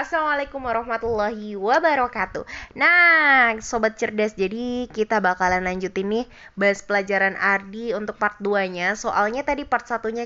Assalamualaikum warahmatullahi wabarakatuh. Nah, sobat cerdas, jadi kita bakalan lanjutin nih bahas pelajaran Ardi untuk part 2-nya. Soalnya tadi part satunya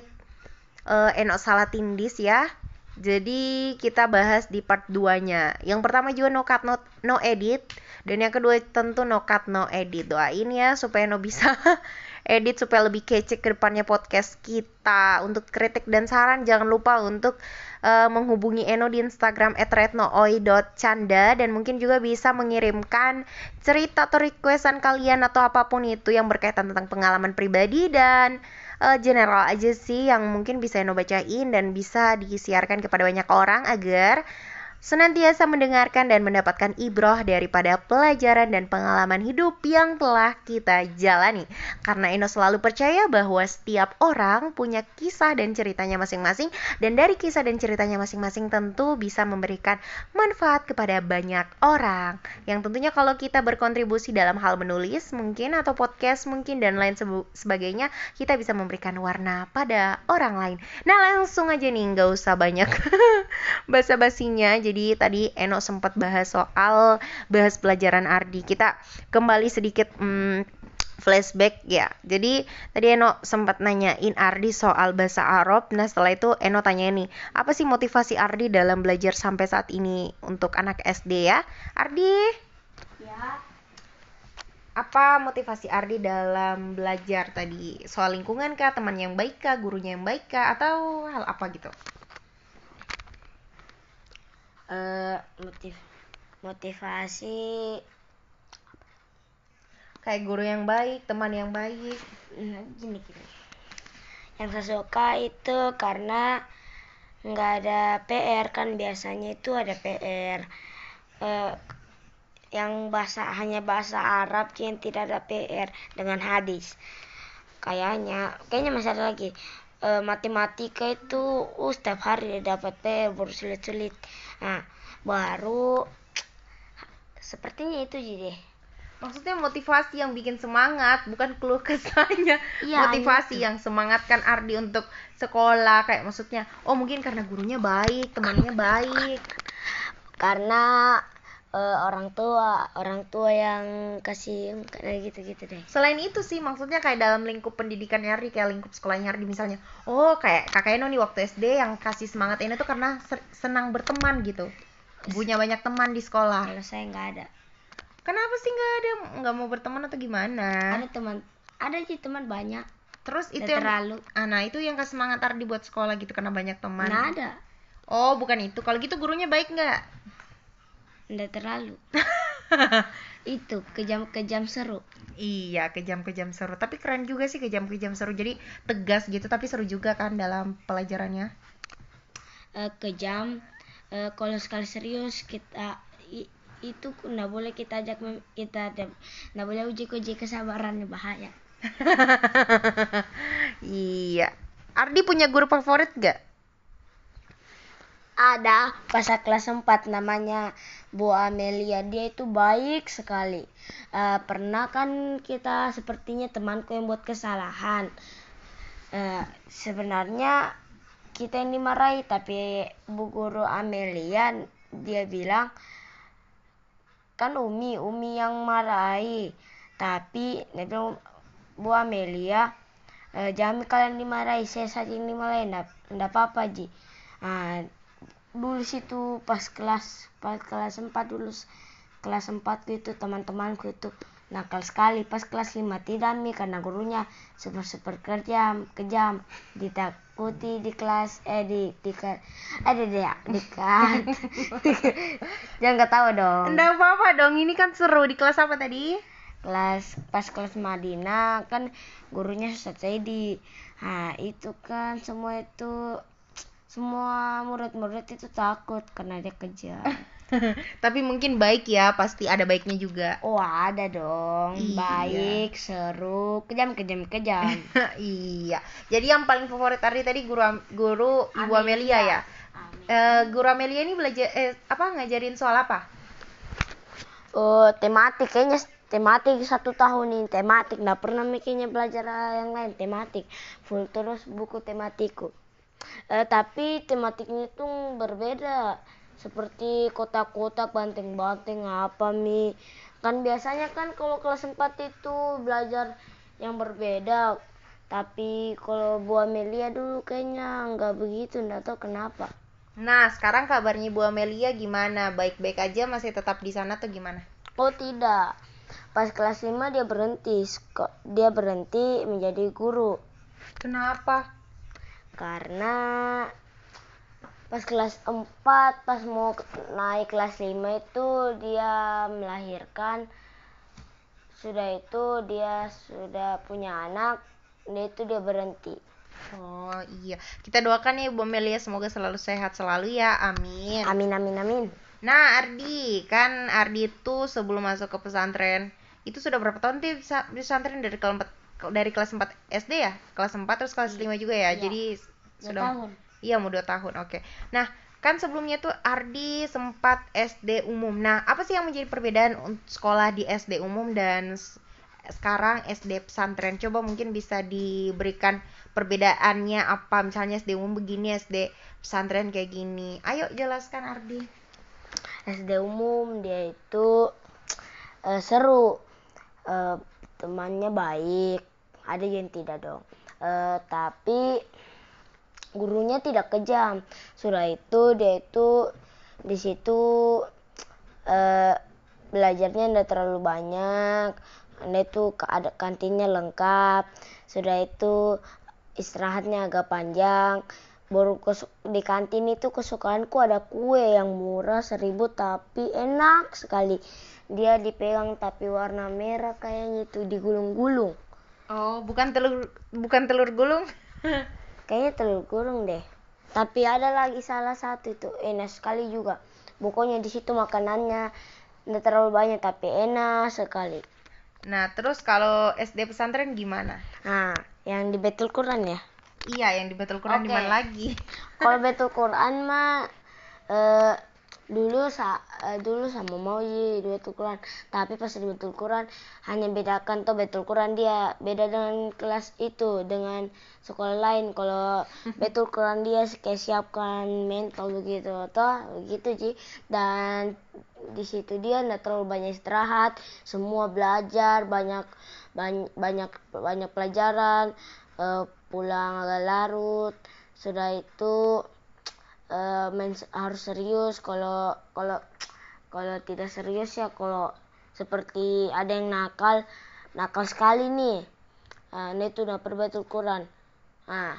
uh, Eno salah tindis ya. Jadi kita bahas di part 2-nya. Yang pertama juga no cut no, no edit dan yang kedua tentu no cut no edit. Doain ya supaya no bisa edit supaya lebih kece ke depannya podcast kita. Untuk kritik dan saran jangan lupa untuk uh, menghubungi Eno di Instagram @retnooi.canda dan mungkin juga bisa mengirimkan cerita atau requestan kalian atau apa pun itu yang berkaitan tentang pengalaman pribadi dan uh, general aja sih yang mungkin bisa Eno bacain dan bisa disiarkan kepada banyak orang agar senantiasa mendengarkan dan mendapatkan ibroh daripada pelajaran dan pengalaman hidup yang telah kita jalani. Karena Eno selalu percaya bahwa setiap orang punya kisah dan ceritanya masing-masing dan dari kisah dan ceritanya masing-masing tentu bisa memberikan manfaat kepada banyak orang. Yang tentunya kalau kita berkontribusi dalam hal menulis mungkin atau podcast mungkin dan lain sebagainya, kita bisa memberikan warna pada orang lain. Nah langsung aja nih, nggak usah banyak basa-basinya. Jadi jadi tadi Eno sempat bahas soal bahas pelajaran Ardi. Kita kembali sedikit hmm, flashback ya. Jadi tadi Eno sempat nanyain Ardi soal bahasa Arab. Nah setelah itu Eno tanya nih, apa sih motivasi Ardi dalam belajar sampai saat ini untuk anak SD ya? Ardi? Ya. Apa motivasi Ardi dalam belajar tadi? Soal lingkungan kah, teman yang baik kah, gurunya yang baik kah, atau hal apa gitu? Uh, motiv motivasi kayak guru yang baik teman yang baik. Nah, gini gini. Yang saya suka itu karena nggak ada PR kan biasanya itu ada PR uh, eh, yang bahasa hanya bahasa Arab yang tidak ada PR dengan hadis. Kayaknya kayaknya masih ada lagi uh, matematika itu uh, setiap hari dapat P baru sulit-sulit. Nah baru sepertinya itu jadi maksudnya motivasi yang bikin semangat bukan keluh kesahnya. Ya, motivasi itu. yang semangatkan Ardi untuk sekolah kayak maksudnya oh mungkin karena gurunya baik temannya baik. Karena uh, orang tua orang tua yang kasih kayak gitu gitu deh. Selain itu sih maksudnya kayak dalam lingkup pendidikan Hardy kayak lingkup sekolahnya Hardy misalnya oh kayak kakak Eno nih waktu SD yang kasih semangat ini tuh karena senang berteman gitu. Punya banyak teman di sekolah. Kalau saya nggak ada. Kenapa sih nggak ada? Nggak mau berteman atau gimana? Ada teman ada sih teman banyak. Terus itu yang, terlalu. Ah, nah itu yang kasih semangat Ardi buat sekolah gitu karena banyak teman. Nggak ada. Oh bukan itu. Kalau gitu gurunya baik nggak Nggak terlalu. itu kejam-kejam seru. Iya, kejam-kejam seru. Tapi keren juga sih kejam-kejam seru. Jadi tegas gitu tapi seru juga kan dalam pelajarannya. Uh, kejam uh, kalau sekali serius kita i, itu nggak boleh kita ajak kita nggak boleh uji-uji kesabaran bahaya. iya. Ardi punya guru favorit gak? Ada pas kelas 4 namanya Bu Amelia. Dia itu baik sekali. Uh, pernah kan kita sepertinya temanku yang buat kesalahan. Uh, sebenarnya kita yang dimarahi tapi Bu Guru Amelia dia bilang kan Umi Umi yang marahi. Tapi bilang Bu Amelia uh, jangan kalian dimarahi. Saya saja yang dimarahi enggak apa-apa Ji. Uh, dulu situ pas kelas pas kelas 4 dulu kelas 4 gitu teman-temanku itu nakal sekali. Pas kelas 5 tidak mi karena gurunya super super kejam kejam ditakuti di kelas eh di di ada ya di kan. Jangan ketawa dong. Enggak apa apa dong ini kan seru. Di kelas apa tadi? Kelas pas kelas Madinah kan gurunya Ustaz di nah itu kan semua itu semua murid-murid itu takut karena dia kejam tapi mungkin baik ya pasti ada baiknya juga. Oh ada dong. Iya. baik seru. Kejam kejam kejam. Iya. Jadi yang paling favorit tadi tadi guru guru ibu Amelia, Amelia ya? Uh, guru Amelia ini belajar eh apa ngajarin soal apa? Oh tematik. Kayaknya tematik satu tahun ini. Tematik. Nggak pernah mikirnya belajar yang lain. Tematik. Full terus buku tematiku uh, tapi tematiknya itu berbeda seperti kotak-kotak banteng-banteng apa mi kan biasanya kan kalau kelas 4 itu belajar yang berbeda tapi kalau Bu Amelia dulu kayaknya nggak begitu nggak tahu kenapa Nah, sekarang kabarnya Bu Amelia gimana? Baik-baik aja masih tetap di sana atau gimana? oh tidak pas kelas 5 dia berhenti dia berhenti menjadi guru Kenapa? Karena pas kelas 4 pas mau naik kelas 5 itu dia melahirkan. Sudah itu dia sudah punya anak dia itu dia berhenti. Oh iya, kita doakan ya Bu Amelia semoga selalu sehat selalu ya, amin. amin amin amin. Nah Ardi, kan Ardi itu sebelum masuk ke pesantren itu sudah berapa tahun sih bisa- di pesantren? Dari kelas 4 dari kelas 4 SD ya, kelas 4 terus kelas 5 juga ya, Iya. jadi Dua sudah tahun. Iya mau dua tahun, oke. Nah kan sebelumnya tuh Ardi sempat SD umum. Nah apa sih yang menjadi perbedaan untuk sekolah di SD umum dan sekarang SD pesantren? Coba mungkin bisa diberikan perbedaannya apa? Misalnya SD umum begini, SD pesantren kayak gini. Ayo jelaskan Ardi. SD umum dia itu eh, seru Eh, temannya baik. Ada yang tidak dong. Eh, tapi gurunya tidak kejam. Sudah itu dia itu di situ eh, belajarnya tidak terlalu banyak. Dia itu ada kantinnya lengkap. Sudah itu istirahatnya agak panjang. Baru di kantin itu kesukaanku ada kue yang murah seribu tapi enak sekali dia dipegang tapi warna merah kayaknya itu digulung-gulung Oh bukan telur bukan telur gulung? kayaknya telur gulung deh tapi ada lagi salah satu itu enak sekali juga pokoknya di situ makanannya tidak terlalu banyak tapi enak sekali Nah terus kalau SD pesantren gimana? nah yang di Betul Quran ya Iya yang di Betul Quran di Oke. mana lagi? kalau Betul Quran mah eh, dulu sa eh, dulu sama Mauji di Betul Quran tapi pas di Betul Quran hanya bedakan tuh Betul Quran dia. Beda dengan kelas itu dengan sekolah lain. Kalau Betul Quran dia kayak siapkan mental begitu toh begitu Ji. Dan di situ dia nggak terlalu banyak istirahat. Semua belajar banyak banyak banyak banyak pelajaran. Eh, pulang agak larut. Sudah itu eh, main harus serius. Kalau kalau kalau tidak serius ya kalau seperti ada yang nakal nakal sekali nih. Nah, ini tuh udah perbetul Quran nah